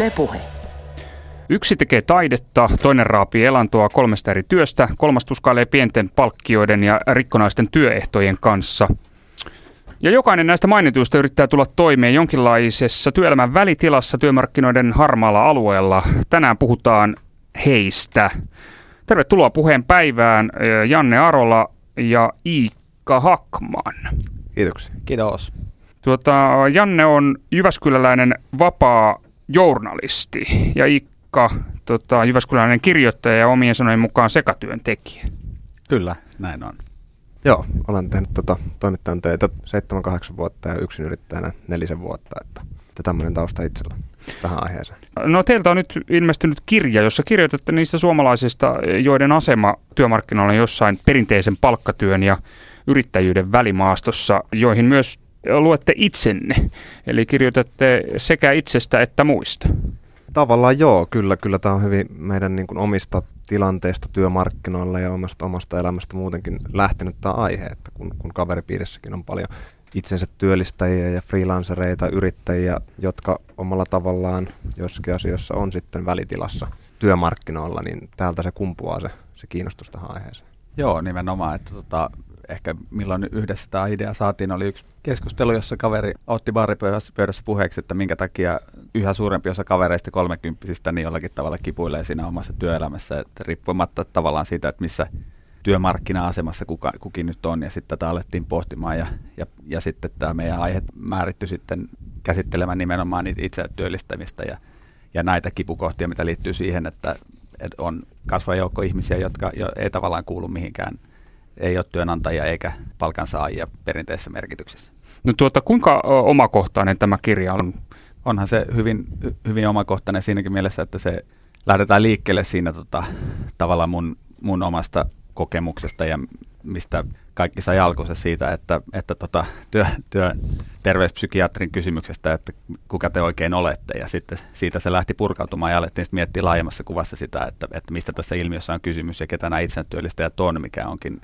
Ylepuhe. Yksi tekee taidetta, toinen raapii elantoa kolmesta eri työstä, kolmas tuskailee pienten palkkioiden ja rikkonaisten työehtojen kanssa. Ja jokainen näistä mainituista yrittää tulla toimeen jonkinlaisessa työelämän välitilassa työmarkkinoiden harmaalla alueella. Tänään puhutaan heistä. Tervetuloa puheen päivään Janne Arola ja Iikka Hakman. Kiitoksia. Kiitos. Tuota, Janne on Jyväskyläläinen vapaa journalisti ja Iikka tota, Jyväskyläläinen kirjoittaja ja omien sanojen mukaan sekatyöntekijä. Kyllä, näin on. Joo, olen tehnyt tota, toimittajan töitä 7-8 vuotta ja yksin yrittäjänä nelisen vuotta, että, että tämmöinen tausta itsellä tähän aiheeseen. No teiltä on nyt ilmestynyt kirja, jossa kirjoitatte niistä suomalaisista, joiden asema työmarkkinoilla on jossain perinteisen palkkatyön ja yrittäjyyden välimaastossa, joihin myös luette itsenne. Eli kirjoitatte sekä itsestä että muista. Tavallaan joo, kyllä, kyllä tämä on hyvin meidän niin kuin omista tilanteista työmarkkinoilla ja omasta, omasta elämästä muutenkin lähtenyt tämä aihe, että kun, kun kaveripiirissäkin on paljon itsensä työllistäjiä ja freelancereita, yrittäjiä, jotka omalla tavallaan joskin asioissa on sitten välitilassa työmarkkinoilla, niin täältä se kumpuaa se, se kiinnostus tähän aiheeseen. Joo, nimenomaan. Että tota, ehkä milloin yhdessä tämä idea saatiin, oli yksi keskustelu, jossa kaveri otti baaripöydässä puheeksi, että minkä takia yhä suurempi osa kavereista kolmekymppisistä niin jollakin tavalla kipuilee siinä omassa työelämässä, että riippumatta tavallaan siitä, että missä työmarkkina-asemassa kuka, kukin nyt on, ja sitten tätä alettiin pohtimaan, ja, ja, ja sitten tämä meidän aihe määritty sitten käsittelemään nimenomaan itse työllistämistä ja, ja näitä kipukohtia, mitä liittyy siihen, että, että on kasvava joukko ihmisiä, jotka jo ei tavallaan kuulu mihinkään – ei ole työnantajia eikä palkansaajia perinteisessä merkityksessä. No tuota, kuinka omakohtainen tämä kirja on? Onhan se hyvin, hyvin omakohtainen siinäkin mielessä, että se lähdetään liikkeelle siinä tota, tavallaan mun, mun omasta kokemuksesta ja mistä kaikki sai alkunsa siitä, että, että tota, työ, työ, terveyspsykiatrin kysymyksestä, että kuka te oikein olette. Ja sitten siitä se lähti purkautumaan ja alettiin sitten miettiä laajemmassa kuvassa sitä, että, että mistä tässä ilmiössä on kysymys ja ketä nämä itsentyöllistäjät on, mikä onkin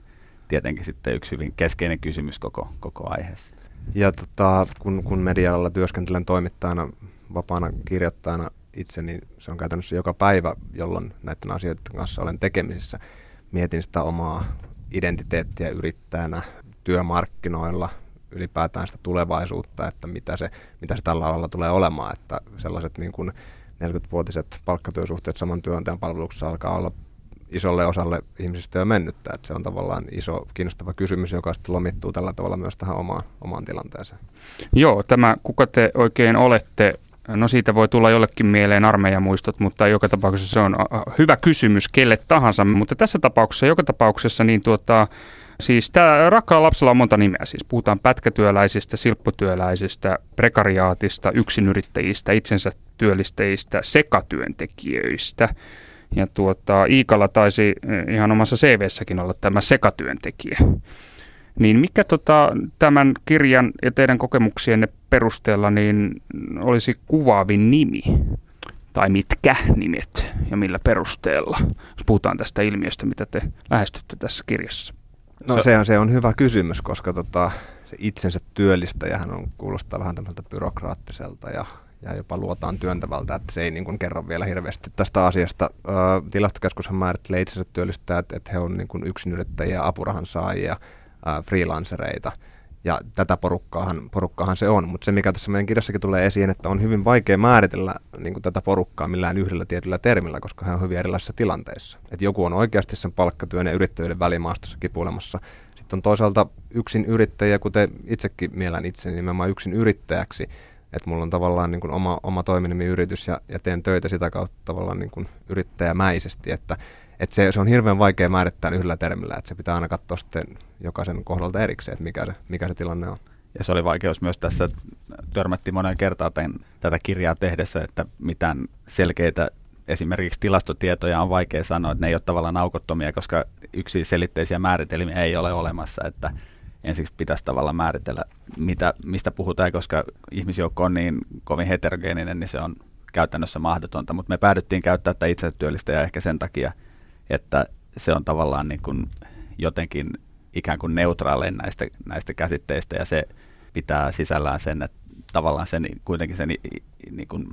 tietenkin sitten yksi hyvin keskeinen kysymys koko, koko aiheessa. Ja tota, kun, kun medialla työskentelen toimittajana, vapaana kirjoittajana itse, niin se on käytännössä joka päivä, jolloin näiden asioiden kanssa olen tekemisissä. Mietin sitä omaa identiteettiä yrittäjänä työmarkkinoilla, ylipäätään sitä tulevaisuutta, että mitä se, mitä se tällä alalla tulee olemaan, että sellaiset niin kuin 40-vuotiset palkkatyösuhteet saman työnantajan palveluksessa alkaa olla isolle osalle ihmisistä jo mennyttä. Että se on tavallaan iso kiinnostava kysymys, joka sitten lomittuu tällä tavalla myös tähän omaan, omaan tilanteeseen. Joo, tämä kuka te oikein olette, no siitä voi tulla jollekin mieleen armeijamuistot, mutta joka tapauksessa se on hyvä kysymys kelle tahansa. Mutta tässä tapauksessa, joka tapauksessa, niin tuota, Siis tämä rakkaalla lapsella on monta nimeä. Siis puhutaan pätkätyöläisistä, silpputyöläisistä, prekariaatista, yksinyrittäjistä, itsensä työllistäjistä, sekatyöntekijöistä – ja tuota, Iikalla taisi eh, ihan omassa CV-säkin olla tämä sekatyöntekijä. Niin mikä tota, tämän kirjan ja teidän kokemuksienne perusteella niin olisi kuvaavin nimi? Tai mitkä nimet ja millä perusteella, jos puhutaan tästä ilmiöstä, mitä te lähestytte tässä kirjassa? No se on, se on hyvä kysymys, koska tota, se itsensä työllistäjähän on, kuulostaa vähän tämmöiseltä byrokraattiselta ja ja jopa luotaan työntävältä, että se ei niin kuin kerro vielä hirveästi tästä asiasta. Tilastokeskushan määrittelee itsensä työllistää, että, että he on niin kuin yksinyrittäjiä, apurahan saajia, freelancereita. Ja tätä porukkaahan, porukkaahan se on, mutta se mikä tässä meidän kirjassakin tulee esiin, että on hyvin vaikea määritellä niin kuin tätä porukkaa millään yhdellä tietyllä termillä, koska he on hyvin erilaisissa tilanteissa. Että joku on oikeasti sen palkkatyön ja yrittäjyyden välimaastossa kipuilemassa. Sitten on toisaalta yksin yrittäjä, kuten itsekin mielen itse nimenomaan yksin yrittäjäksi, että mulla on tavallaan niin kuin oma, oma toiminimiyritys ja, ja teen töitä sitä kautta tavallaan niin kuin yrittäjämäisesti, että, että se, se on hirveän vaikea määrittää yhdellä termillä, että se pitää aina katsoa sitten jokaisen kohdalta erikseen, että mikä se, mikä se tilanne on. Ja se oli vaikeus myös tässä, törmättiin monen kertaa tämän, tätä kirjaa tehdessä, että mitään selkeitä esimerkiksi tilastotietoja on vaikea sanoa, että ne ei ole tavallaan aukottomia, koska yksi selitteisiä määritelmiä ei ole olemassa, että ensiksi pitäisi tavallaan määritellä, mitä, mistä puhutaan, koska ihmisjoukko on niin kovin heterogeeninen, niin se on käytännössä mahdotonta. Mutta me päädyttiin käyttää tätä itse ja ehkä sen takia, että se on tavallaan niin kuin jotenkin ikään kuin neutraalein näistä, näistä käsitteistä ja se pitää sisällään sen, että tavallaan sen, kuitenkin sen, niin kuin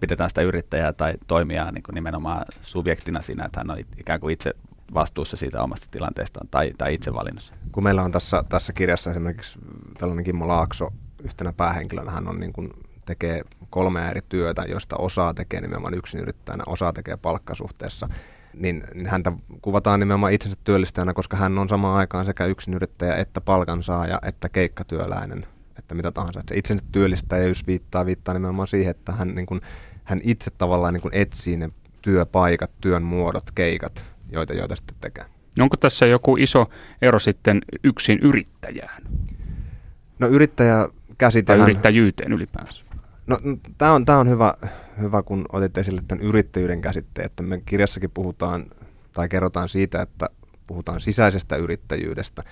pidetään sitä yrittäjää tai toimijaa niin kuin nimenomaan subjektina siinä, että hän on ikään kuin itse vastuussa siitä omasta tilanteestaan tai, tai itse valinnassa. Kun meillä on tässä, tässä kirjassa esimerkiksi tällainen Kimmo Laakso yhtenä päähenkilönä, hän on niin kuin, tekee kolme eri työtä, joista osaa tekee nimenomaan yrittäjänä, osaa tekee palkkasuhteessa, niin, niin häntä kuvataan nimenomaan itsensä työllistäjänä, koska hän on samaan aikaan sekä yrittäjä että palkansaaja että keikkatyöläinen, että mitä tahansa. Että se itsensä työllistäjyys viittaa, viittaa nimenomaan siihen, että hän, niin kuin, hän itse tavallaan niin kuin etsii ne työpaikat, työn muodot, keikat, joita, joita sitten tekee. Onko tässä joku iso ero sitten yksin yrittäjään? No yrittäjä käsitellään... Tai yrittäjyyteen ylipäänsä. No tämä on, tää on hyvä, hyvä, kun otit esille tämän yrittäjyyden käsitteen, että me kirjassakin puhutaan tai kerrotaan siitä, että puhutaan sisäisestä yrittäjyydestä,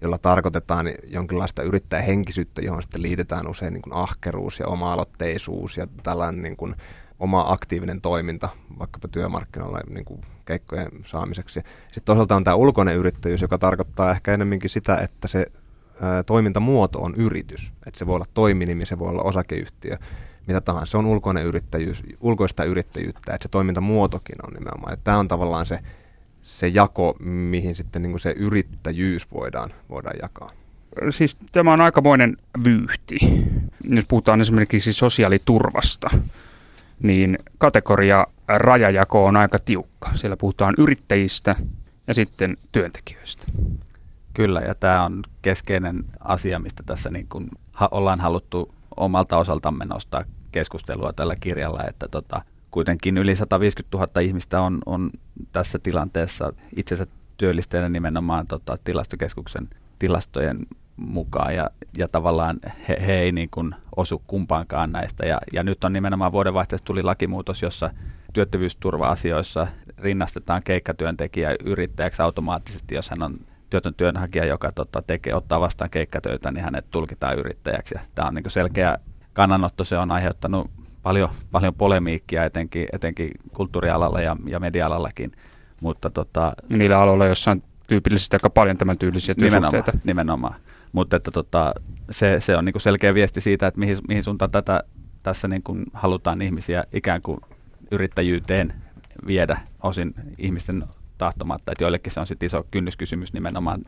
jolla tarkoitetaan jonkinlaista yrittäjähenkisyyttä, johon sitten liitetään usein niin kuin ahkeruus ja oma-aloitteisuus ja tällainen niin kuin oma aktiivinen toiminta vaikkapa työmarkkinoilla niin kuin keikkojen saamiseksi. Sitten toisaalta on tämä ulkoinen yrittäjyys, joka tarkoittaa ehkä enemmänkin sitä, että se ää, toimintamuoto on yritys. Että se voi olla toiminimi, se voi olla osakeyhtiö, mitä tahansa. Se on ulkoinen yrittäjyys, ulkoista yrittäjyyttä, että se toimintamuotokin on nimenomaan. Että tämä on tavallaan se, se jako, mihin sitten niin kuin se yrittäjyys voidaan, voidaan jakaa. Siis tämä on aikamoinen vyyhti. Jos puhutaan esimerkiksi sosiaaliturvasta, niin kategoria rajajako on aika tiukka. Siellä puhutaan yrittäjistä ja sitten työntekijöistä. Kyllä, ja tämä on keskeinen asia, mistä tässä niin kun ha- ollaan haluttu omalta osaltamme nostaa keskustelua tällä kirjalla, että tota, kuitenkin yli 150 000 ihmistä on, on tässä tilanteessa itsensä työllistäjänä nimenomaan tota, tilastokeskuksen tilastojen mukaan ja, ja tavallaan he, he ei niin kuin osu kumpaankaan näistä. Ja, ja nyt on nimenomaan vuodenvaihteessa tuli lakimuutos, jossa työttövyysturva-asioissa rinnastetaan keikkatyöntekijä yrittäjäksi automaattisesti, jos hän on työtön työnhakija, joka tota, tekee, ottaa vastaan keikkatöitä, niin hänet tulkitaan yrittäjäksi. Ja tämä on niin selkeä kannanotto, se on aiheuttanut paljon, paljon polemiikkia etenkin, etenkin kulttuurialalla ja, ja media-alallakin. Mutta, tota, Niillä aloilla, joissa on tyypillisesti aika paljon tämän tyylisiä työsuhteita. Nimenomaan, nimenomaan. Mutta että tota, se, se on niin selkeä viesti siitä, että mihin, mihin suuntaan tätä, tässä niin kuin halutaan ihmisiä ikään kuin yrittäjyyteen viedä osin ihmisten tahtomatta, että joillekin se on sitten iso kynnyskysymys nimenomaan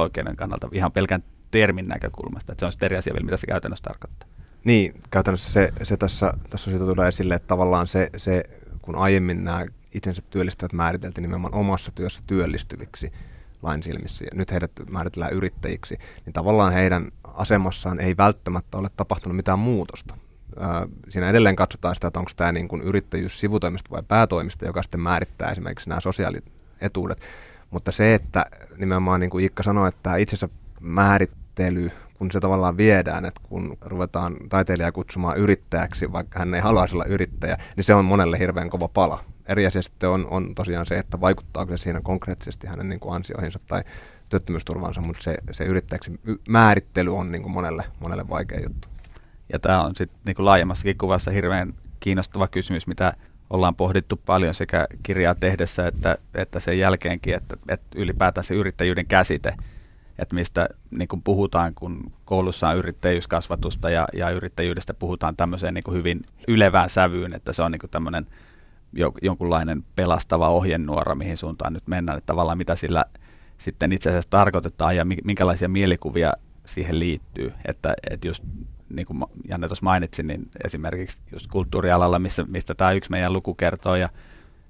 oikeuden kannalta ihan pelkän termin näkökulmasta, että se on sitten eri asia vielä, mitä se käytännössä tarkoittaa. Niin, käytännössä se, se tässä, tässä siitä tulee esille, että tavallaan se, se kun aiemmin nämä itsensä työllistävät määriteltiin nimenomaan omassa työssä työllistyviksi lain silmissä, ja nyt heidät määritellään yrittäjiksi, niin tavallaan heidän asemassaan ei välttämättä ole tapahtunut mitään muutosta siinä edelleen katsotaan sitä, että onko tämä niin kuin yrittäjyys sivutoimista vai päätoimista, joka sitten määrittää esimerkiksi nämä sosiaalietuudet. Mutta se, että nimenomaan niin kuin Ikka sanoi, että itsensä määrittely, kun se tavallaan viedään, että kun ruvetaan taiteilijaa kutsumaan yrittäjäksi, vaikka hän ei haluaisi olla yrittäjä, niin se on monelle hirveän kova pala. Eri asia sitten on, on tosiaan se, että vaikuttaako se siinä konkreettisesti hänen niin kuin ansioihinsa tai työttömyysturvansa, mutta se, se yrittäjäksi määrittely on niin kuin monelle, monelle vaikea juttu. Ja tämä on sitten niin laajemmassakin kuvassa hirveän kiinnostava kysymys, mitä ollaan pohdittu paljon sekä kirjaa tehdessä että, että sen jälkeenkin, että, että ylipäätään se yrittäjyyden käsite, että mistä niin kuin puhutaan, kun koulussa on yrittäjyyskasvatusta ja, ja yrittäjyydestä puhutaan tämmöiseen niin kuin hyvin ylevään sävyyn, että se on niin kuin tämmöinen jonkunlainen pelastava ohjenuora, mihin suuntaan nyt mennään, että tavallaan mitä sillä sitten itse asiassa tarkoitetaan ja minkälaisia mielikuvia siihen liittyy, että, että just niin kuin Janne tuossa mainitsi, niin esimerkiksi just kulttuurialalla, missä, mistä tämä yksi meidän luku kertoo ja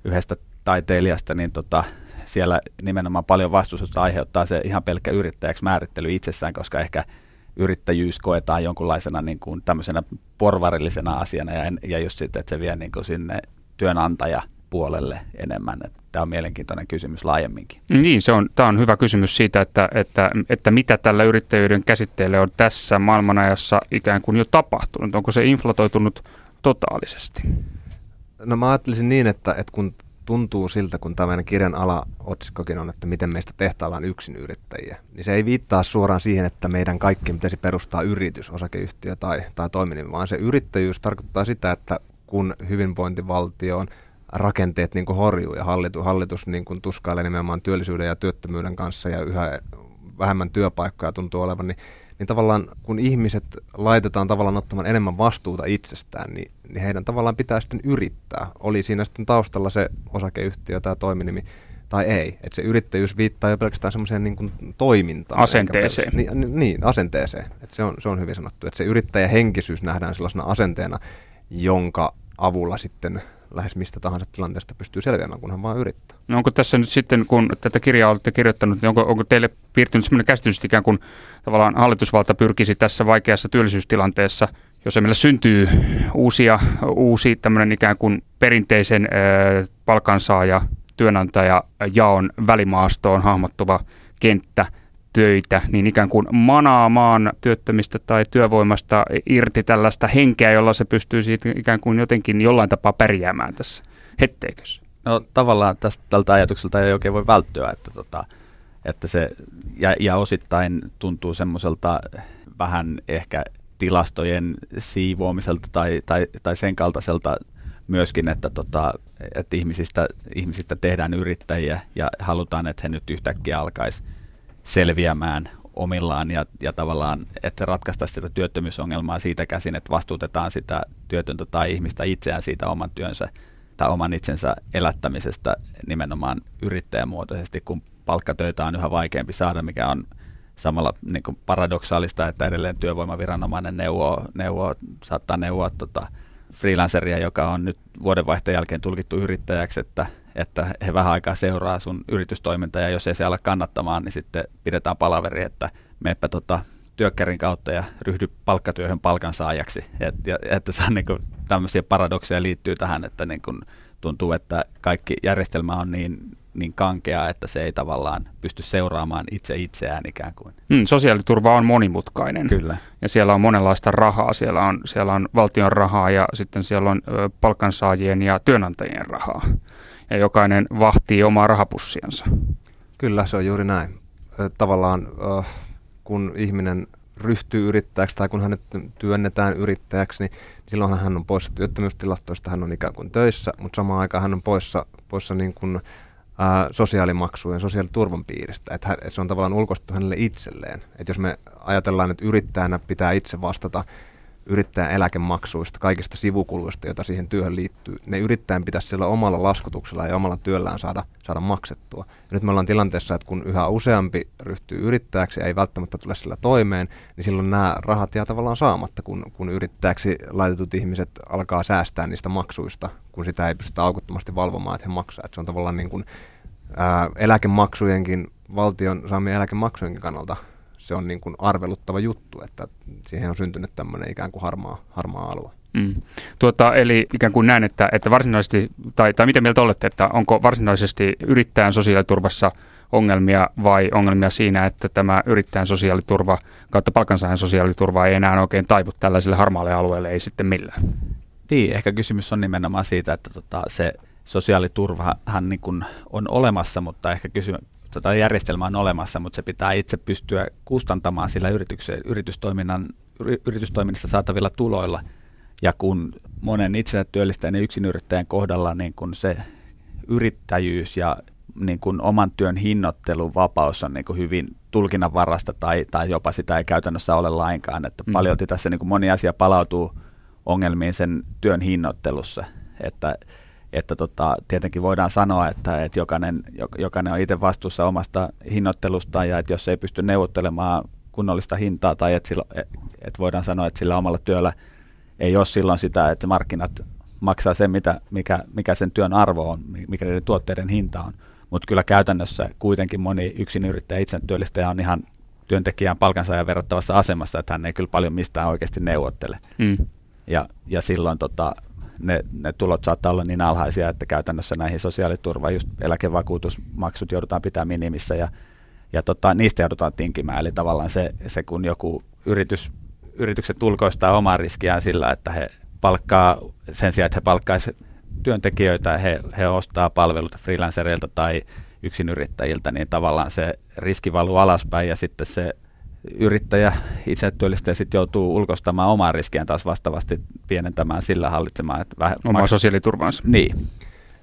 yhdestä taiteilijasta, niin tota, siellä nimenomaan paljon vastustusta aiheuttaa se ihan pelkkä yrittäjäksi määrittely itsessään, koska ehkä yrittäjyys koetaan jonkunlaisena niin kuin tämmöisenä porvarillisena asiana ja, ja just sitten, että se vie niin kuin sinne työnantaja puolelle enemmän. Tämä on mielenkiintoinen kysymys laajemminkin. Niin, se on, tämä on hyvä kysymys siitä, että, että, että mitä tällä yrittäjyyden käsitteelle on tässä maailmanajassa ikään kuin jo tapahtunut. Onko se inflatoitunut totaalisesti? No mä ajattelisin niin, että, että kun tuntuu siltä, kun tämän kirjan alaotsikkokin on, että miten meistä tehtaalla on yksin yrittäjiä, niin se ei viittaa suoraan siihen, että meidän kaikki pitäisi perustaa yritys, osakeyhtiö tai, tai toiminimi, vaan se yrittäjyys tarkoittaa sitä, että kun hyvinvointivaltio on rakenteet niin kuin horjuu ja hallitus, hallitus niin kuin tuskailee nimenomaan työllisyyden ja työttömyyden kanssa ja yhä vähemmän työpaikkoja tuntuu olevan, niin niin tavallaan kun ihmiset laitetaan tavallaan ottamaan enemmän vastuuta itsestään, niin, niin heidän tavallaan pitää sitten yrittää. Oli siinä sitten taustalla se osakeyhtiö tai toiminimi tai ei. Että se yrittäjyys viittaa jo pelkästään semmoiseen niin kuin toimintaan. Asenteeseen. Niin, niin, asenteeseen. Että se, on, se on hyvin sanottu. Että se yrittäjähenkisyys nähdään sellaisena asenteena, jonka avulla sitten lähes mistä tahansa tilanteesta pystyy selviämään, kun hän vaan yrittää. No onko tässä nyt sitten, kun tätä kirjaa olette kirjoittanut, niin onko, onko teille piirtynyt sellainen käsitys, että ikään kuin tavallaan hallitusvalta pyrkisi tässä vaikeassa työllisyystilanteessa, jos meillä syntyy uusia, uusi tämmöinen ikään kuin perinteisen palkansaaja työnantaja jaon välimaastoon hahmottuva kenttä töitä, niin ikään kuin manaamaan työttömistä tai työvoimasta irti tällaista henkeä, jolla se pystyy siitä ikään kuin jotenkin jollain tapaa pärjäämään tässä hetteikössä. No tavallaan tästä, tältä ajatukselta ei oikein voi välttyä, että, tota, että se ja, ja osittain tuntuu semmoiselta vähän ehkä tilastojen siivoamiselta tai, tai, tai sen kaltaiselta myöskin, että, tota, että ihmisistä, ihmisistä tehdään yrittäjiä ja halutaan, että he nyt yhtäkkiä alkaisi selviämään omillaan ja, ja tavallaan, että se ratkaistaisi sitä työttömyysongelmaa siitä käsin, että vastuutetaan sitä työtöntä tai ihmistä itseään siitä oman työnsä tai oman itsensä elättämisestä nimenomaan yrittäjämuotoisesti, kun palkkatöitä on yhä vaikeampi saada, mikä on samalla niin kuin paradoksaalista, että edelleen työvoimaviranomainen neuvoo, neuvoo saattaa neuvoa tota, freelanceria, joka on nyt vuodenvaihteen jälkeen tulkittu yrittäjäksi, että, että he vähän aikaa seuraa sun yritystoimintaa ja jos ei se ala kannattamaan, niin sitten pidetään palaveri, että meepä tota, työkkärin kautta ja ryhdy palkkatyöhön palkansaajaksi. Et, ja, että saa niin kuin, tämmöisiä paradokseja liittyy tähän, että niin kuin, tuntuu, että kaikki järjestelmä on niin niin kankea, että se ei tavallaan pysty seuraamaan itse itseään ikään kuin. Mm, sosiaaliturva on monimutkainen. Kyllä. Ja siellä on monenlaista rahaa. Siellä on, siellä on valtion rahaa ja sitten siellä on ö, palkansaajien ja työnantajien rahaa. Ja jokainen vahtii omaa rahapussiansa. Kyllä, se on juuri näin. Tavallaan kun ihminen ryhtyy yrittäjäksi tai kun hänet työnnetään yrittäjäksi, niin silloinhan hän on poissa työttömyystilastoista, hän on ikään kuin töissä, mutta samaan aikaan hän on poissa, poissa niin kuin ää, sosiaalimaksujen, sosiaaliturvan piiristä. Että et se on tavallaan ulkoistettu hänelle itselleen. Että jos me ajatellaan, että yrittäjänä pitää itse vastata yrittäjän eläkemaksuista, kaikista sivukuluista, joita siihen työhön liittyy. Ne yrittäjän pitäisi sillä omalla laskutuksella ja omalla työllään saada, saada maksettua. Ja nyt me ollaan tilanteessa, että kun yhä useampi ryhtyy yrittäjäksi ja ei välttämättä tule sillä toimeen, niin silloin nämä rahat jää tavallaan saamatta, kun, kun yrittäjäksi laitetut ihmiset alkaa säästää niistä maksuista, kun sitä ei pystytä aukottomasti valvomaan, että he maksaa. Että se on tavallaan niin kuin, ää, eläkemaksujenkin, valtion saamien eläkemaksujenkin kannalta se on niin kuin arveluttava juttu, että siihen on syntynyt tämmöinen ikään kuin harmaa, harmaa alue. Mm. Tuota, eli ikään kuin näen, että, että varsinaisesti, tai, tai miten mieltä olette, että onko varsinaisesti yrittäjän sosiaaliturvassa ongelmia vai ongelmia siinä, että tämä yrittäjän sosiaaliturva kautta palkansaajan sosiaaliturva ei enää oikein taivu tällaiselle harmaalle alueelle, ei sitten millään? Niin, ehkä kysymys on nimenomaan siitä, että tota, se sosiaaliturvahan niin kuin on olemassa, mutta ehkä kysymys, tota järjestelmä on olemassa, mutta se pitää itse pystyä kustantamaan sillä yritystoiminnan, yritystoiminnasta saatavilla tuloilla. Ja kun monen itsensä työllistäjän ja yksinyrittäjän kohdalla niin kun se yrittäjyys ja niin kun oman työn hinnoittelun vapaus on niin kun hyvin tulkinnanvarasta tai, tai jopa sitä ei käytännössä ole lainkaan. Että mm. Paljon tässä niin moni asia palautuu ongelmiin sen työn hinnoittelussa. Että että tota, tietenkin voidaan sanoa, että, että jokainen, jokainen on itse vastuussa omasta hinnoittelusta ja että jos ei pysty neuvottelemaan kunnollista hintaa tai että, sillä, että voidaan sanoa, että sillä omalla työllä ei ole silloin sitä, että markkinat maksaa sen, mitä, mikä, mikä sen työn arvo on, mikä niiden tuotteiden hinta on. Mutta kyllä käytännössä kuitenkin moni yksinyrittäjä itse työllistäjä on ihan työntekijän palkansaajan verrattavassa asemassa, että hän ei kyllä paljon mistään oikeasti neuvottele. Mm. Ja, ja silloin tota, ne, ne tulot saattaa olla niin alhaisia, että käytännössä näihin sosiaaliturva, just eläkevakuutusmaksut joudutaan pitää minimissä ja, ja tota, niistä joudutaan tinkimään. Eli tavallaan se, se kun joku yritys, yritykset ulkoistaa omaa riskiään sillä, että he palkkaa sen sijaan, että he palkkaisivat työntekijöitä, he, he ostaa palveluita freelancereilta tai yksinyrittäjiltä, niin tavallaan se riski valuu alaspäin ja sitten se yrittäjä, itse työllistäjä sitten joutuu ulkoistamaan omaa riskiään taas vastaavasti pienentämään sillä hallitsemaan. Että vähän Omaa maks- sosiaaliturvaansa. Niin.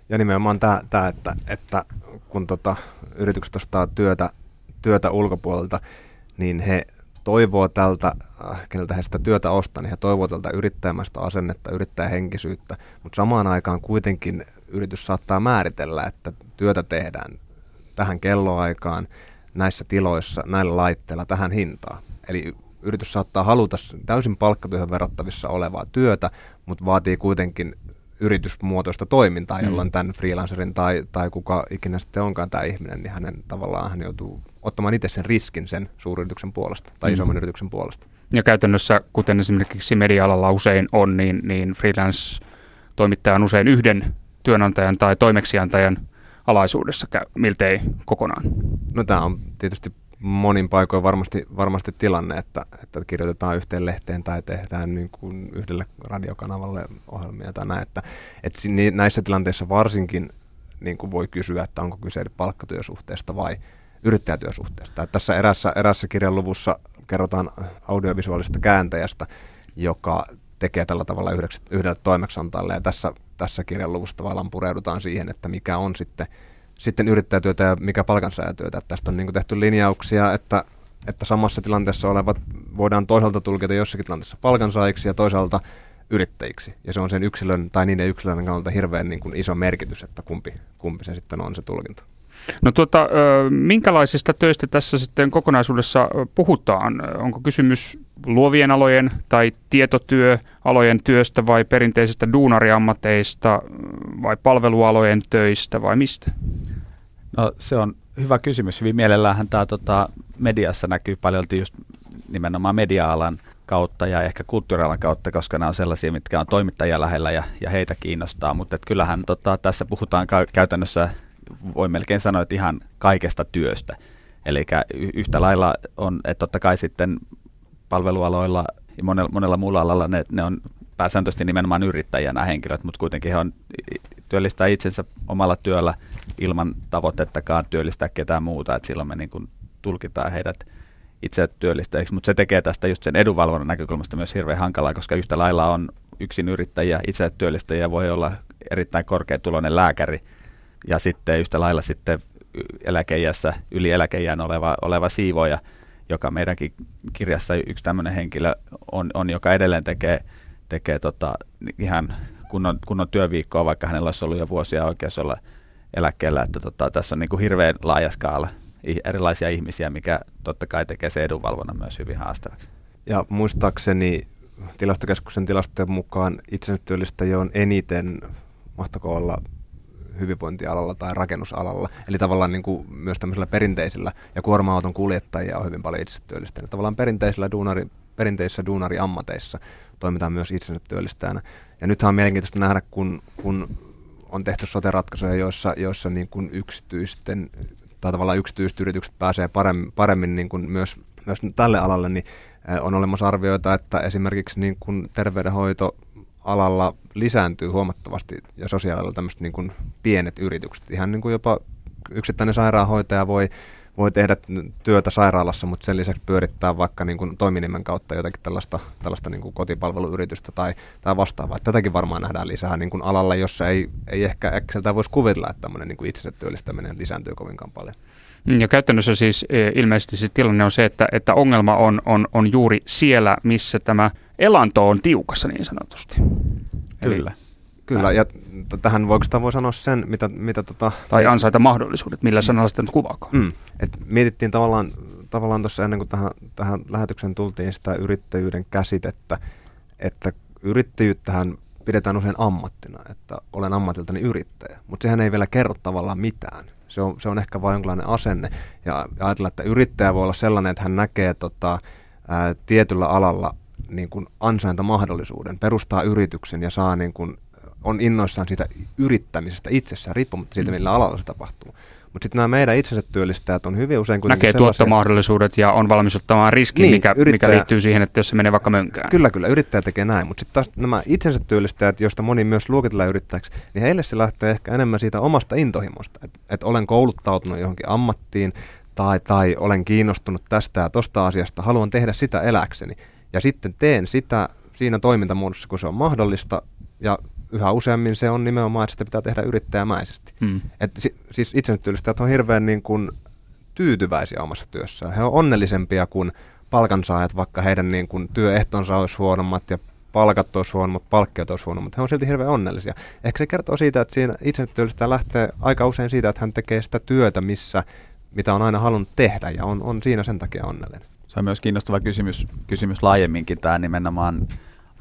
Ja nimenomaan tämä, että, että kun tota, yritykset ostaa työtä, työtä ulkopuolelta, niin he toivoo tältä, äh, keneltä he sitä työtä ostaa, niin he toivoo tältä yrittäjämäistä asennetta, yrittäjähenkisyyttä, mutta samaan aikaan kuitenkin yritys saattaa määritellä, että työtä tehdään tähän kelloaikaan, näissä tiloissa, näillä laitteilla, tähän hintaan. Eli yritys saattaa haluta täysin palkkatyöhön verrattavissa olevaa työtä, mutta vaatii kuitenkin yritysmuotoista toimintaa, mm. jolloin tämän freelancerin tai, tai kuka ikinä sitten onkaan tämä ihminen, niin hänen tavallaan hän joutuu ottamaan itse sen riskin sen suuryrityksen puolesta tai mm. isomman yrityksen puolesta. Ja käytännössä, kuten esimerkiksi media-alalla usein on, niin, niin freelance-toimittaja on usein yhden työnantajan tai toimeksiantajan alaisuudessa miltei kokonaan. No tämä on tietysti monin paikoin varmasti, varmasti tilanne, että, että kirjoitetaan yhteen lehteen tai tehdään niin kuin yhdelle radiokanavalle ohjelmia tai näin. Että, että näissä tilanteissa varsinkin niin kuin voi kysyä, että onko kyse palkkatyösuhteesta vai yrittäjätyösuhteesta. Että tässä erässä, erässä kirjan luvussa kerrotaan audiovisuaalista kääntäjästä, joka tekee tällä tavalla yhdeksi, yhdelle toimeksiantajalle. Ja tässä, tässä kirjan luvussa tavallaan pureudutaan siihen, että mikä on sitten sitten yrittäjätyötä ja mikä palkansaajatyötä. Tästä on niin tehty linjauksia, että, että samassa tilanteessa olevat voidaan toisaalta tulkita jossakin tilanteessa palkansaajiksi ja toisaalta yrittäjiksi. Ja se on sen yksilön tai niiden yksilön kannalta hirveän niin kuin iso merkitys, että kumpi, kumpi se sitten on se tulkinta. No tuota, minkälaisista töistä tässä sitten kokonaisuudessa puhutaan? Onko kysymys luovien alojen tai tietotyöalojen työstä vai perinteisestä duunariammateista vai palvelualojen töistä vai mistä? No se on hyvä kysymys. Hyvin mielellähän tämä tota, mediassa näkyy paljon just nimenomaan media-alan kautta ja ehkä kulttuurialan kautta, koska nämä on sellaisia, mitkä on toimittajia lähellä ja, ja heitä kiinnostaa. Mutta kyllähän tota, tässä puhutaan ka- käytännössä, voi melkein sanoa, että ihan kaikesta työstä. Eli yhtä lailla on, että totta kai sitten palvelualoilla ja monella, monella muulla alalla ne, ne on pääsääntöisesti nimenomaan yrittäjiä nämä henkilöt, mutta kuitenkin he on, työllistää itsensä omalla työllä ilman tavoitettakaan työllistää ketään muuta, että silloin me niin kuin tulkitaan heidät itse työllistäjiksi, mutta se tekee tästä just sen edunvalvonnan näkökulmasta myös hirveän hankalaa, koska yhtä lailla on yksin yrittäjiä, itse työllistäjiä voi olla erittäin korkeatuloinen lääkäri ja sitten yhtä lailla sitten eläkeijässä, yli eläkeijän oleva, oleva siivoja, joka meidänkin kirjassa yksi tämmöinen henkilö on, on, joka edelleen tekee, tekee tota, ihan kunnon, kunnon työviikkoa, vaikka hänellä olisi ollut jo vuosia oikeus olla eläkkeellä. Että tota, tässä on niin kuin hirveän laaja skaala erilaisia ihmisiä, mikä totta kai tekee se edunvalvonnan myös hyvin haastavaksi. Ja muistaakseni tilastokeskuksen tilastojen mukaan itsensä työllistäjiä on eniten, mahtako olla hyvinvointialalla tai rakennusalalla. Eli tavallaan niin kuin myös tämmöisellä perinteisillä, ja kuorma-auton kuljettajia on hyvin paljon itse työllistäjänä. Tavallaan perinteisillä duunari, perinteisissä duunariammateissa toimitaan myös itsensä työllistäjänä. Ja nythän on mielenkiintoista nähdä, kun, kun on tehty sote-ratkaisuja, joissa, joissa niin kuin yksityisten tai tavallaan yksityiset yritykset pääsee paremmin, paremmin niin kuin myös, myös tälle alalle, niin on olemassa arvioita, että esimerkiksi niin kuin terveydenhoito alalla lisääntyy huomattavasti ja sosiaalilla tämmöiset niin kuin pienet yritykset. Ihan niin kuin jopa yksittäinen sairaanhoitaja voi, voi tehdä työtä sairaalassa, mutta sen lisäksi pyörittää vaikka niin kuin toiminimen kautta jotakin tällaista, tällaista niin kuin kotipalveluyritystä tai, tai vastaavaa. Tätäkin varmaan nähdään lisää niin kuin alalla, jossa ei, ei ehkä äkseltä voisi kuvitella, että tämmöinen niin kuin itsensä työllistäminen lisääntyy kovinkaan paljon. Ja käytännössä siis e, ilmeisesti se tilanne on se, että, että ongelma on, on, on juuri siellä, missä tämä elanto on tiukassa niin sanotusti. Kyllä. Eli, Kyllä, ja tähän voiko sitä voi sanoa sen, mitä... mitä tota, tai ansaita mahdollisuudet, millä sanalla sitä nyt kuvaakaan. Mm, et mietittiin tavallaan, tavallaan tuossa ennen kuin tähän, tähän lähetykseen tultiin sitä yrittäjyyden käsitettä, että yrittäjyyttähän pidetään usein ammattina, että olen ammatiltani yrittäjä, mutta sehän ei vielä kerro tavallaan mitään. Se on, se on ehkä vain jonkinlainen asenne. Ja ajatella, että yrittäjä voi olla sellainen, että hän näkee tota, ää, tietyllä alalla niin kuin ansaintamahdollisuuden, perustaa yrityksen ja saa niin kuin, on innoissaan siitä yrittämisestä itsessään, riippumatta siitä, mm. millä alalla se tapahtuu. Mutta sitten nämä meidän itsensä työllistäjät on hyvin usein Näkee tuottomahdollisuudet ja on valmis ottamaan riskin, niin, mikä, yrittäjä, mikä liittyy siihen, että jos se menee vaikka mönkään. Kyllä, kyllä. Yrittäjä tekee näin. Mutta sitten taas nämä itsensä työllistäjät, joista moni myös luokitellaan yrittäjäksi, niin heille se lähtee ehkä enemmän siitä omasta intohimosta. Että et olen kouluttautunut johonkin ammattiin tai, tai olen kiinnostunut tästä ja tosta asiasta, haluan tehdä sitä eläkseni. Ja sitten teen sitä siinä toimintamuodossa, kun se on mahdollista ja yhä useammin se on nimenomaan, että sitä pitää tehdä yrittäjämäisesti. Hmm. Et si, siis itsensä työllistäjät on hirveän niin kuin tyytyväisiä omassa työssään. He on onnellisempia kuin palkansaajat, vaikka heidän niin kuin työehtonsa olisi huonommat ja palkat olisi huonommat, palkkiot olisi huonommat, he on silti hirveän onnellisia. Ehkä se kertoo siitä, että siinä itse työllistäjä lähtee aika usein siitä, että hän tekee sitä työtä, missä, mitä on aina halunnut tehdä ja on, on siinä sen takia onnellinen. Se on myös kiinnostava kysymys, kysymys laajemminkin tämä nimenomaan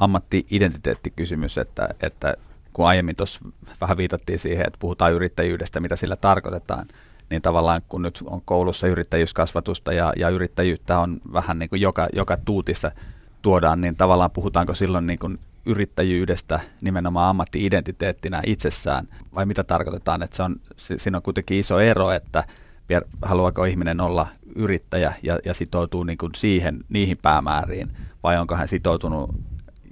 ammatti-identiteettikysymys, että, että kun aiemmin tuossa vähän viitattiin siihen, että puhutaan yrittäjyydestä, mitä sillä tarkoitetaan, niin tavallaan kun nyt on koulussa yrittäjyyskasvatusta ja, ja yrittäjyyttä on vähän niin kuin joka, joka tuutissa tuodaan, niin tavallaan puhutaanko silloin niin kuin yrittäjyydestä nimenomaan ammatti-identiteettinä itsessään, vai mitä tarkoitetaan, että se on, siinä on kuitenkin iso ero, että haluaako ihminen olla yrittäjä ja, ja sitoutuu niin kuin siihen, niihin päämääriin, vai onko hän sitoutunut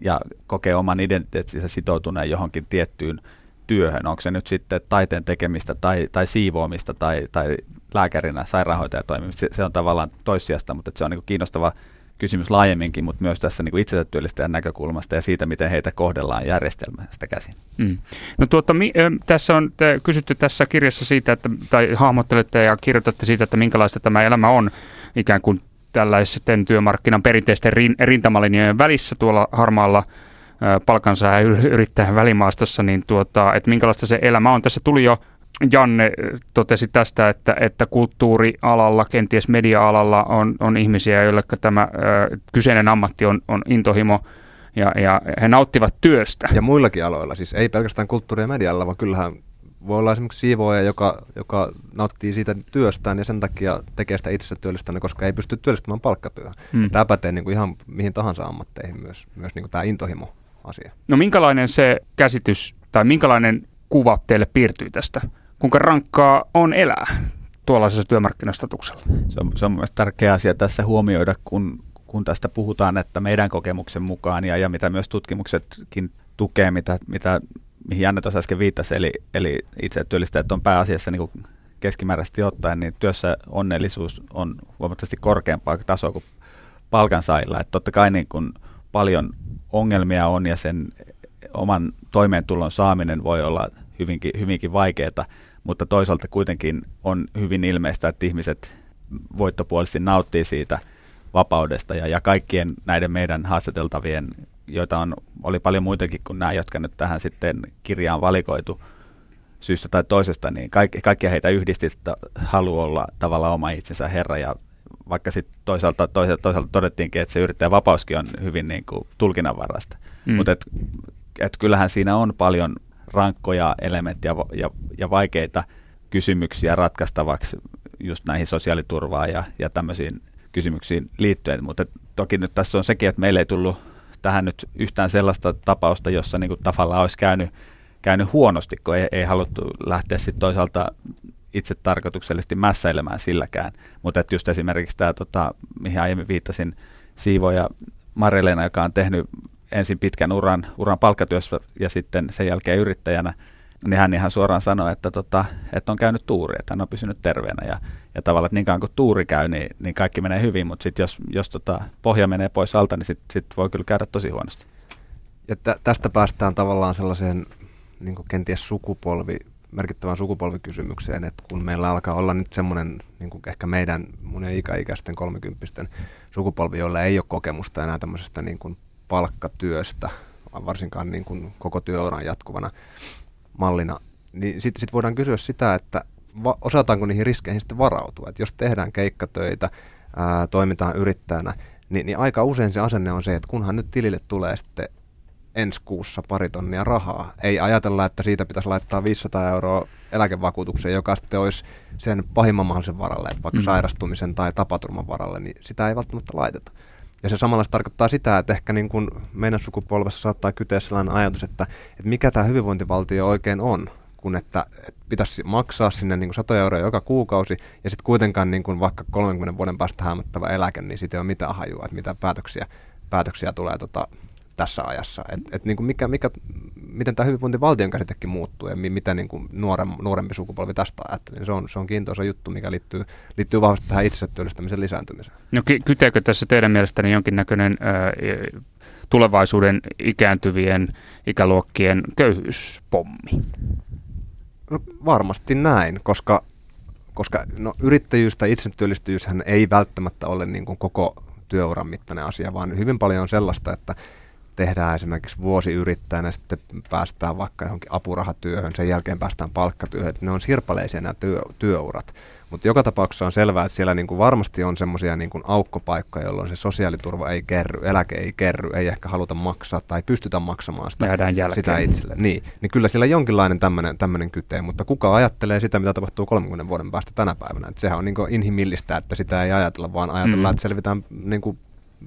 ja kokee oman identiteettinsä sitoutuneen johonkin tiettyyn työhön. Onko se nyt sitten taiteen tekemistä tai, tai siivoamista tai, tai lääkärinä, sairaanhoitaja toimimista. Se, se on tavallaan toissijasta, mutta se on niin kiinnostava kysymys laajemminkin, mutta myös tässä niin itsensä työllistäjän näkökulmasta ja siitä, miten heitä kohdellaan järjestelmästä käsin. Mm. No tuota, mi, tässä on te kysytty tässä kirjassa siitä, että, tai hahmottelette ja kirjoitatte siitä, että minkälaista tämä elämä on ikään kuin tällaisten työmarkkinan perinteisten rin, rintamalinjojen välissä tuolla harmaalla palkansaaja yrittäjän välimaastossa, niin tuota, että minkälaista se elämä on. Tässä tuli jo Janne totesi tästä, että, että kulttuurialalla, kenties media-alalla on, on ihmisiä, joille tämä ö, kyseinen ammatti on, on intohimo ja, ja he nauttivat työstä. Ja muillakin aloilla, siis ei pelkästään kulttuuri- ja media vaan kyllähän voi olla esimerkiksi siivooja, joka, joka nauttii siitä työstään ja sen takia tekee sitä itse työllistänä, koska ei pysty työllistämään palkkatyöhön. Mm. Tämä pätee niin kuin ihan mihin tahansa ammatteihin myös, myös niin kuin tämä intohimo asia. No minkälainen se käsitys tai minkälainen kuva teille piirtyy tästä? Kuinka rankkaa on elää tuollaisessa työmarkkinastatuksella? Se on, se on myös tärkeä asia tässä huomioida, kun, kun tästä puhutaan, että meidän kokemuksen mukaan ja, ja mitä myös tutkimuksetkin tukee, mitä, mitä mihin Janne tuossa äsken viittasi, eli, eli itse työllistäjät on pääasiassa niin keskimääräisesti ottaen, niin työssä onnellisuus on huomattavasti korkeampaa tasoa kuin palkansaajilla. Että totta kai niin kuin paljon ongelmia on ja sen oman toimeentulon saaminen voi olla hyvinkin, hyvinkin vaikeaa, mutta toisaalta kuitenkin on hyvin ilmeistä, että ihmiset voittopuolisesti nauttii siitä vapaudesta ja, ja kaikkien näiden meidän haastateltavien joita on, oli paljon muitakin kuin nämä, jotka nyt tähän sitten kirjaan valikoitu syystä tai toisesta, niin kaikki, kaikkia heitä yhdisti, että haluaa olla tavallaan oma itsensä herra ja vaikka sitten toisaalta, toisaalta, toisaalta todettiinkin, että se yrittäjän vapauskin on hyvin niin kuin tulkinnanvaraista. Mm. Mutta et, et kyllähän siinä on paljon rankkoja elementtejä ja, ja, vaikeita kysymyksiä ratkaistavaksi just näihin sosiaaliturvaan ja, ja tämmöisiin kysymyksiin liittyen. Mutta toki nyt tässä on sekin, että meillä ei tullut tähän nyt yhtään sellaista tapausta, jossa niin kuin tavallaan olisi käynyt, käynyt huonosti, kun ei, ei haluttu lähteä sitten toisaalta itse tarkoituksellisesti mässäilemään silläkään. Mutta just esimerkiksi tämä, tota, mihin aiemmin viittasin, Siivo ja Marilena, joka on tehnyt ensin pitkän uran, uran palkkatyössä ja sitten sen jälkeen yrittäjänä, niin hän ihan suoraan sanoi, että, tota, että on käynyt tuuri, että hän on pysynyt terveenä ja, ja tavallaan, että niin kuin tuuri käy, niin, niin kaikki menee hyvin, mutta sitten jos, jos tota, pohja menee pois alta, niin sitten sit voi kyllä käydä tosi huonosti. Ja tä, tästä päästään tavallaan sellaiseen niin kenties sukupolvi, merkittävään sukupolvikysymykseen, että kun meillä alkaa olla nyt semmoinen niin ehkä meidän mun ja ikäikäisten kolmekymppisten sukupolvi, joilla ei ole kokemusta enää tämmöisestä niin kuin palkkatyöstä, varsinkaan niin kuin koko työuran jatkuvana mallina, niin sitten sit voidaan kysyä sitä, että va- osataanko niihin riskeihin sitten varautua. Että jos tehdään keikkatöitä, ää, toimitaan yrittäjänä, niin, niin aika usein se asenne on se, että kunhan nyt tilille tulee sitten ensi kuussa pari tonnia rahaa. Ei ajatella, että siitä pitäisi laittaa 500 euroa eläkevakuutukseen, joka sitten olisi sen pahimman mahdollisen varalle, että vaikka mm. sairastumisen tai tapaturman varalle, niin sitä ei välttämättä laiteta. Ja se samalla se tarkoittaa sitä, että ehkä niin kuin meidän sukupolvessa saattaa kyteä sellainen ajatus, että, että mikä tämä hyvinvointivaltio oikein on, kun että, että pitäisi maksaa sinne niin kuin satoja euroja joka kuukausi, ja sitten kuitenkaan niin kuin vaikka 30 vuoden päästä häämättävä eläke, niin siitä ei ole mitään hajua, että mitä päätöksiä, päätöksiä tulee tota, tässä ajassa. Et, et niin kuin mikä, mikä, miten tämä hyvinvointivaltion käsitekin muuttuu ja mi, mitä niin kuin nuorem, nuorempi sukupolvi tästä ajattelee. Niin se on, se on kiintoisa juttu, mikä liittyy, liittyy vahvasti tähän itsensä työllistämisen lisääntymiseen. No kyteekö tässä teidän mielestäni jonkinnäköinen ää, tulevaisuuden ikääntyvien ikäluokkien köyhyyspommi? No varmasti näin, koska, koska no, yrittäjyys tai itsetyöllistäjyyshän ei välttämättä ole niin kuin koko työuran mittainen asia, vaan hyvin paljon on sellaista, että tehdään esimerkiksi vuosiyrittäjänä, sitten päästään vaikka johonkin apurahatyöhön, sen jälkeen päästään palkkatyöhön, että ne on sirpaleisia nämä työ, työurat. Mutta joka tapauksessa on selvää, että siellä niinku varmasti on semmoisia niinku aukkopaikkoja, jolloin se sosiaaliturva ei kerry, eläke ei kerry, ei ehkä haluta maksaa tai pystytä maksamaan sitä, sitä itselle. Niin, niin kyllä siellä jonkinlainen tämmöinen kytee, mutta kuka ajattelee sitä, mitä tapahtuu 30 vuoden päästä tänä päivänä? Et sehän on niinku inhimillistä, että sitä ei ajatella, vaan ajatellaan, mm. että selvitään niinku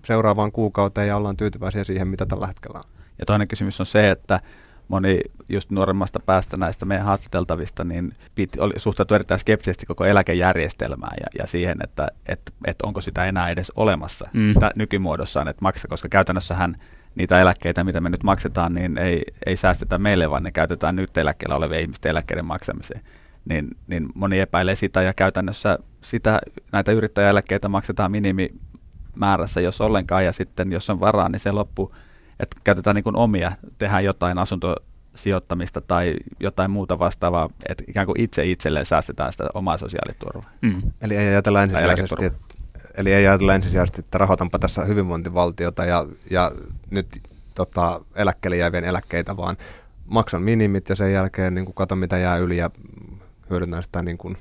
seuraavaan kuukauteen ja ollaan tyytyväisiä siihen, mitä tällä hetkellä on. Ja toinen kysymys on se, että moni just nuoremmasta päästä näistä meidän haastateltavista, niin piti, oli, suhtautui erittäin skeptisesti koko eläkejärjestelmään ja, ja siihen, että et, et onko sitä enää edes olemassa mm. tä, nykymuodossaan, että maksa, koska käytännössähän niitä eläkkeitä, mitä me nyt maksetaan, niin ei, ei säästetä meille, vaan ne käytetään nyt eläkkeellä olevien ihmisten eläkkeiden maksamiseen. Niin, niin moni epäilee sitä ja käytännössä sitä, näitä yrittäjäeläkkeitä maksetaan minimimäärässä, jos ollenkaan, ja sitten jos on varaa, niin se loppu että käytetään niin kuin omia, tehdään jotain asuntosijoittamista tai jotain muuta vastaavaa, että ikään kuin itse itselleen säästetään sitä omaa sosiaaliturvaa. Mm. Eli ei ajatella ensisijaisesti, että, eli ei ajatella ensisijaisesti, että rahoitanpa tässä hyvinvointivaltiota ja, ja nyt tota, eläkkeelle jäävien eläkkeitä, vaan maksan minimit ja sen jälkeen niin katon mitä jää yli ja hyödynnän sitä niin kuin,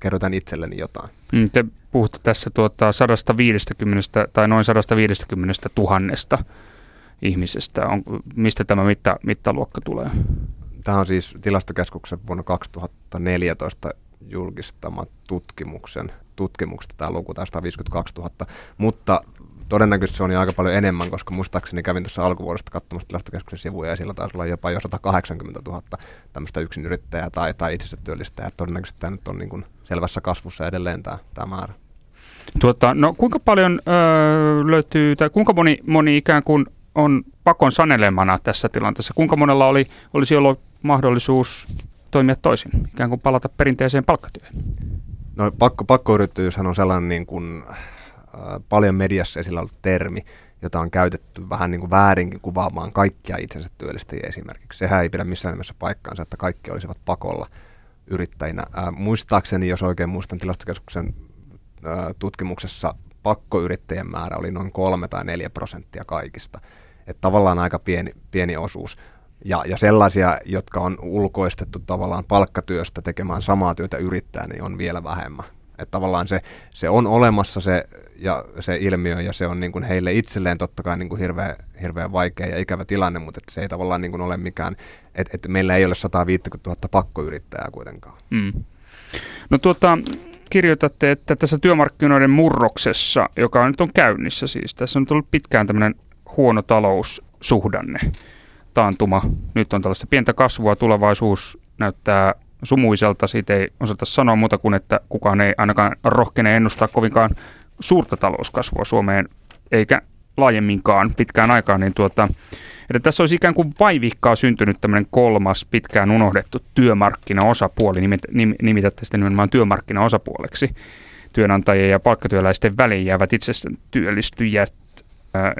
kerrotaan itselleni jotain. Mm, te puhutte tässä tuota 150 tai noin 150 tuhannesta ihmisestä. On, mistä tämä mitta, mittaluokka tulee? Tämä on siis tilastokeskuksen vuonna 2014 julkistama tutkimuksen, tutkimuksesta tämä luku, tämä 152 000, mutta todennäköisesti se on jo aika paljon enemmän, koska muistaakseni kävin tuossa alkuvuodesta katsomassa tilastokeskuksen sivuja ja sillä taisi olla jopa jo 180 000 tämmöistä yrittäjää tai, tai itsensä työllistäjää. Todennäköisesti tämä nyt on niin kuin selvässä kasvussa edelleen tämä, tämä määrä. Tuota, no kuinka paljon öö, löytyy, tai kuinka moni, moni ikään kuin on pakon sanelemana tässä tilanteessa? Kuinka monella oli, olisi ollut mahdollisuus toimia toisin, ikään kuin palata perinteiseen palkkatyöhön? No pakko, pakkoyrittäjyyshän on sellainen niin kuin, paljon mediassa esillä ollut termi, jota on käytetty vähän niin kuin väärinkin kuvaamaan kaikkia itsensä työllistäjiä esimerkiksi. Sehän ei pidä missään nimessä paikkaansa, että kaikki olisivat pakolla yrittäjinä. Äh, muistaakseni, jos oikein muistan tilastokeskuksen äh, tutkimuksessa, pakkoyrittäjien määrä oli noin kolme tai neljä prosenttia kaikista että tavallaan aika pieni, pieni osuus. Ja, ja sellaisia, jotka on ulkoistettu tavallaan palkkatyöstä tekemään samaa työtä yrittää, niin on vielä vähemmän. Että tavallaan se, se on olemassa se, ja se ilmiö, ja se on niin kuin heille itselleen totta kai niin kuin hirveän, hirveän vaikea ja ikävä tilanne, mutta että se ei tavallaan niin kuin ole mikään, että, että meillä ei ole 150 000 pakkoyrittäjää kuitenkaan. Mm. No tuota, kirjoitatte, että tässä työmarkkinoiden murroksessa, joka nyt on käynnissä siis, tässä on tullut pitkään tämmöinen huono taloussuhdanne, taantuma. Nyt on tällaista pientä kasvua, tulevaisuus näyttää sumuiselta. Siitä ei osata sanoa muuta kuin, että kukaan ei ainakaan rohkene ennustaa kovinkaan suurta talouskasvua Suomeen, eikä laajemminkaan pitkään aikaan. Niin tuota, että tässä olisi ikään kuin vaivihkaa syntynyt tämmöinen kolmas pitkään unohdettu työmarkkinaosapuoli, nimitätte sitä nimenomaan työmarkkinaosapuoleksi. Työnantajien ja palkkatyöläisten väliin jäävät itse työllistyjät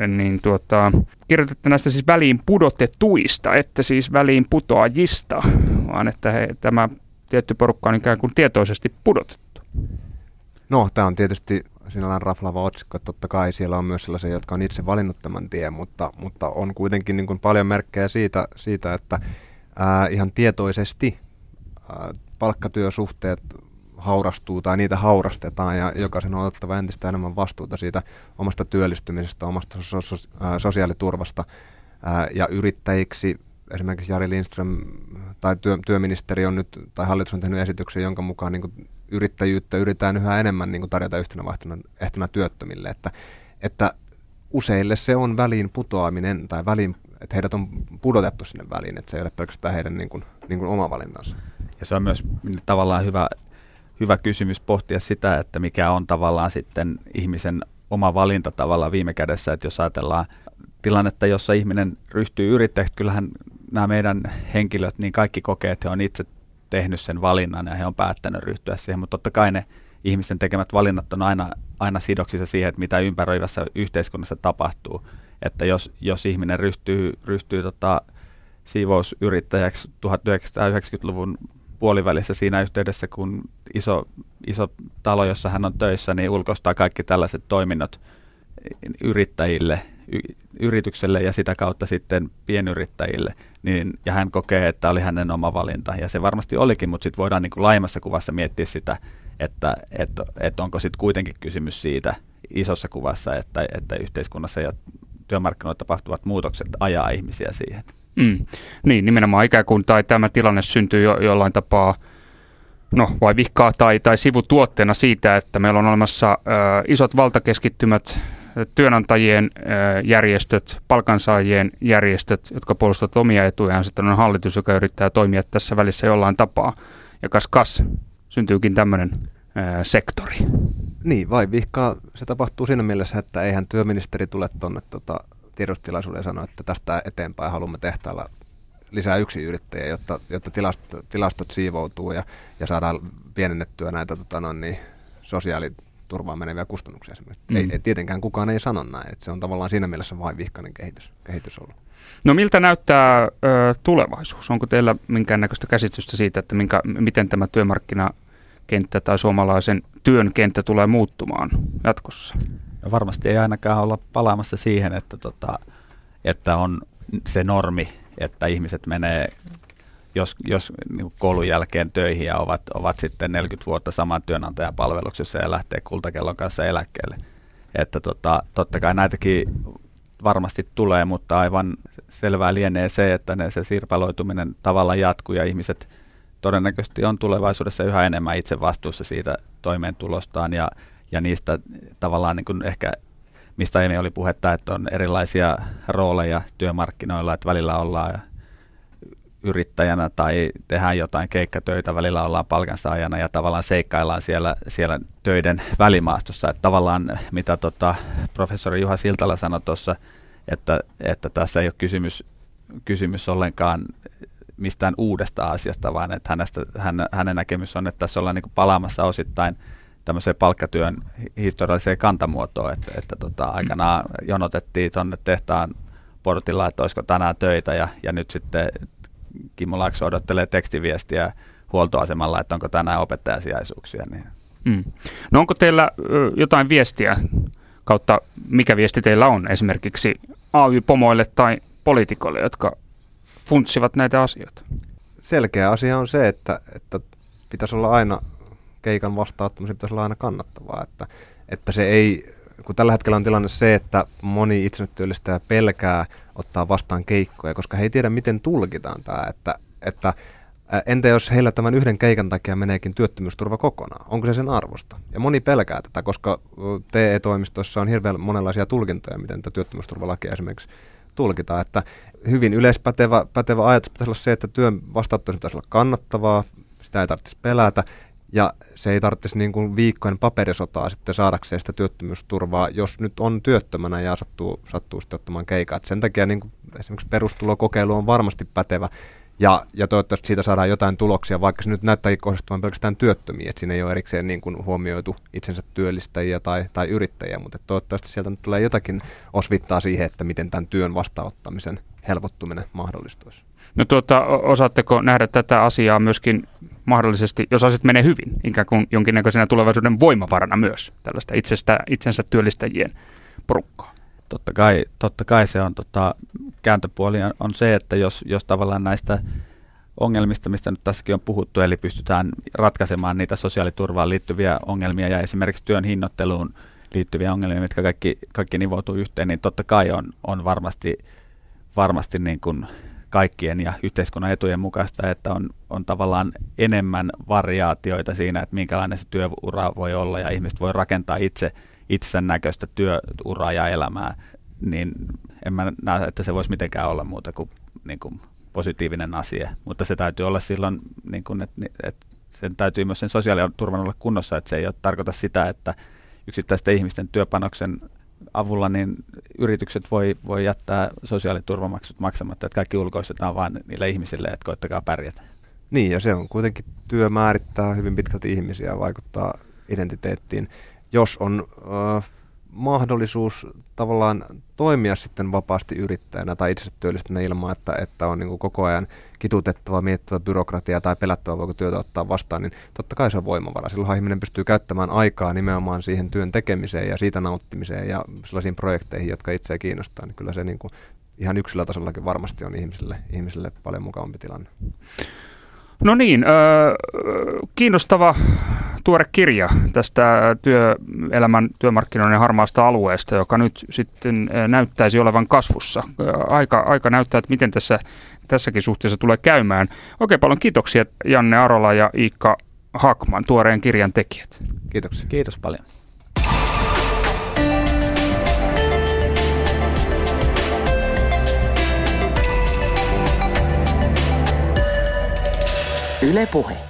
niin tuota, kirjoitatte näistä siis väliin pudotetuista, että siis väliin putoajista, vaan että he, tämä tietty porukka on ikään kuin tietoisesti pudotettu. No, tämä on tietysti sinällään raflava otsikko. Totta kai siellä on myös sellaisia, jotka on itse valinnut tämän tien, mutta, mutta on kuitenkin niin kuin paljon merkkejä siitä, siitä että ää, ihan tietoisesti ää, palkkatyösuhteet haurastuu tai niitä haurastetaan ja jokaisen on otettava entistä enemmän vastuuta siitä omasta työllistymisestä, omasta so- so- sosiaaliturvasta ja yrittäjiksi esimerkiksi Jari Lindström tai työ, työministeri on nyt, tai hallitus on tehnyt esityksen, jonka mukaan niin yrittäjyyttä yritetään yhä enemmän niin kuin, tarjota yhtenä vaihtona ehtona työttömille, että, että useille se on väliin putoaminen tai väliin, että heidät on pudotettu sinne väliin, että se ei ole pelkästään heidän niin kuin, niin kuin oma valintansa. Ja se on myös tavallaan hyvä hyvä kysymys pohtia sitä, että mikä on tavallaan sitten ihmisen oma valinta tavallaan viime kädessä, että jos ajatellaan tilannetta, jossa ihminen ryhtyy yrittäjäksi, kyllähän nämä meidän henkilöt, niin kaikki kokee, että he on itse tehnyt sen valinnan ja he on päättänyt ryhtyä siihen, mutta totta kai ne ihmisten tekemät valinnat on aina, aina sidoksissa siihen, että mitä ympäröivässä yhteiskunnassa tapahtuu. Että jos, jos ihminen ryhtyy, ryhtyy tota, siivousyrittäjäksi 1990-luvun puolivälissä siinä yhteydessä, kun iso, iso talo, jossa hän on töissä, niin ulkoistaa kaikki tällaiset toiminnot yrittäjille, yritykselle ja sitä kautta sitten pienyrittäjille, niin, ja hän kokee, että oli hänen oma valinta, ja se varmasti olikin, mutta sitten voidaan niin kuin laajemmassa kuvassa miettiä sitä, että, että, että onko sitten kuitenkin kysymys siitä isossa kuvassa, että, että yhteiskunnassa ja työmarkkinoilla tapahtuvat muutokset ajaa ihmisiä siihen. Mm. Niin, nimenomaan ikään kuin tai tämä tilanne syntyy jo, jollain tapaa no, vai vihkaa tai, tai sivutuotteena siitä, että meillä on olemassa ö, isot valtakeskittymät, työnantajien järjestöt, palkansaajien järjestöt, jotka puolustavat omia etujaan. Sitten on hallitus, joka yrittää toimia tässä välissä jollain tapaa. Ja kas kas, syntyykin tämmöinen sektori. Niin, vai vihkaa se tapahtuu siinä mielessä, että eihän työministeri tule tuonne tota, tiedostilaisuuden sanoa, että tästä eteenpäin haluamme tehtailla lisää yksi yrittäjä, jotta, jotta tilastot, tilastot siivoutuu ja, ja saadaan pienennettyä näitä tota, no, niin, sosiaaliturvaan meneviä kustannuksia. Mm. Ei, ei, tietenkään kukaan ei sano näin, että se on tavallaan siinä mielessä vain vihkainen kehitys, kehitys ollut. No miltä näyttää ö, tulevaisuus? Onko teillä minkäännäköistä käsitystä siitä, että minkä, miten tämä työmarkkinakenttä tai suomalaisen työn kenttä tulee muuttumaan jatkossa? No varmasti ei ainakaan olla palaamassa siihen, että, tota, että on se normi, että ihmiset menee jos, jos niin koulun jälkeen töihin ja ovat, ovat sitten 40 vuotta saman työnantajan palveluksessa ja lähtee kultakellon kanssa eläkkeelle. Että tota, totta kai näitäkin varmasti tulee, mutta aivan selvää lienee se, että ne, se sirpaloituminen tavallaan jatkuu ja ihmiset todennäköisesti on tulevaisuudessa yhä enemmän itse vastuussa siitä toimeentulostaan ja ja niistä tavallaan niin kuin ehkä, mistä aiemmin oli puhetta, että on erilaisia rooleja työmarkkinoilla, että välillä ollaan yrittäjänä tai tehdään jotain keikkatöitä, välillä ollaan palkansaajana ja tavallaan seikkaillaan siellä, siellä töiden välimaastossa. Että tavallaan mitä tota, professori Juha Siltala sanoi tuossa, että, että tässä ei ole kysymys, kysymys ollenkaan mistään uudesta asiasta, vaan että hänestä, hän, hänen näkemys on, että tässä ollaan niin palaamassa osittain – tämmöiseen palkkatyön historialliseen kantamuotoon, että, että tota, aikanaan jonotettiin tuonne tehtaan portilla, että olisiko tänään töitä ja, ja nyt sitten Kimmo Laakso odottelee tekstiviestiä huoltoasemalla, että onko tänään opettajasijaisuuksia. Niin. Mm. No onko teillä jotain viestiä kautta, mikä viesti teillä on esimerkiksi AY-pomoille tai poliitikoille, jotka funtsivat näitä asioita? Selkeä asia on se, että, että pitäisi olla aina keikan vastaanottamisen pitäisi olla aina kannattavaa. Että, että se ei, kun tällä hetkellä on tilanne se, että moni itsensä työllistäjä pelkää ottaa vastaan keikkoja, koska he ei tiedä, miten tulkitaan tämä, että, että Entä jos heillä tämän yhden keikan takia meneekin työttömyysturva kokonaan? Onko se sen arvosta? Ja moni pelkää tätä, koska TE-toimistossa on hirveän monenlaisia tulkintoja, miten tätä työttömyysturvalakia esimerkiksi tulkitaan. Että hyvin yleispätevä pätevä ajatus pitäisi olla se, että työn vastaanottamisen pitäisi olla kannattavaa, sitä ei tarvitse pelätä ja se ei tarvitsisi niin kuin viikkojen paperisotaa sitten saadakseen sitä työttömyysturvaa, jos nyt on työttömänä ja sattuu, sattuu sitten ottamaan keikaa. Et sen takia niin kuin esimerkiksi perustulokokeilu on varmasti pätevä ja, ja toivottavasti siitä saadaan jotain tuloksia, vaikka se nyt näyttääkin kohdistuvan pelkästään työttömiä, että siinä ei ole erikseen niin kuin huomioitu itsensä työllistäjiä tai, tai yrittäjiä, mutta toivottavasti sieltä nyt tulee jotakin osvittaa siihen, että miten tämän työn vastaanottamisen helpottuminen mahdollistuisi. No tuota, osaatteko nähdä tätä asiaa myöskin mahdollisesti, jos asiat menee hyvin, ikään kuin jonkinnäköisenä tulevaisuuden voimavarana myös tällaista itsestä, itsensä työllistäjien porukkaa? Totta kai, totta kai se on tota, kääntöpuoli on se, että jos, jos tavallaan näistä ongelmista, mistä nyt tässäkin on puhuttu, eli pystytään ratkaisemaan niitä sosiaaliturvaan liittyviä ongelmia ja esimerkiksi työn hinnoitteluun liittyviä ongelmia, mitkä kaikki, kaikki nivoutuu yhteen, niin totta kai on, on varmasti, varmasti niin kuin kaikkien ja yhteiskunnan etujen mukaista, että on, on tavallaan enemmän variaatioita siinä, että minkälainen se työura voi olla ja ihmiset voi rakentaa itse itsensä näköistä työuraa ja elämää, niin en mä näe, että se voisi mitenkään olla muuta kuin, niin kuin positiivinen asia. Mutta se täytyy olla silloin, niin kuin, että, että sen täytyy myös sen sosiaaliturvan olla kunnossa, että se ei ole tarkoita sitä, että yksittäisten ihmisten työpanoksen avulla niin yritykset voi, voi jättää sosiaaliturvamaksut maksamatta, että kaikki ulkoistetaan vain niille ihmisille, että koittakaa pärjätä. Niin, ja se on kuitenkin työ määrittää hyvin pitkälti ihmisiä ja vaikuttaa identiteettiin. Jos on äh, mahdollisuus tavallaan toimia sitten vapaasti yrittäjänä tai itse työllistäjänä ilman, että, että on niin koko ajan kitutettava, miettivä byrokratia tai pelättävä, voiko työtä ottaa vastaan, niin totta kai se on voimavara. Silloin ihminen pystyy käyttämään aikaa nimenomaan siihen työn tekemiseen ja siitä nauttimiseen ja sellaisiin projekteihin, jotka itseä kiinnostaa, niin kyllä se niin kuin ihan yksilötasollakin varmasti on ihmisille, ihmisille paljon mukavampi tilanne. No niin, kiinnostava tuore kirja tästä työelämän, työmarkkinoiden harmaasta alueesta, joka nyt sitten näyttäisi olevan kasvussa. Aika, aika näyttää, että miten tässä, tässäkin suhteessa tulee käymään. Oikein paljon kiitoksia Janne Arola ja Iikka Hakman, tuoreen kirjan tekijät. Kiitoksia. Kiitos paljon. Yle Puhe.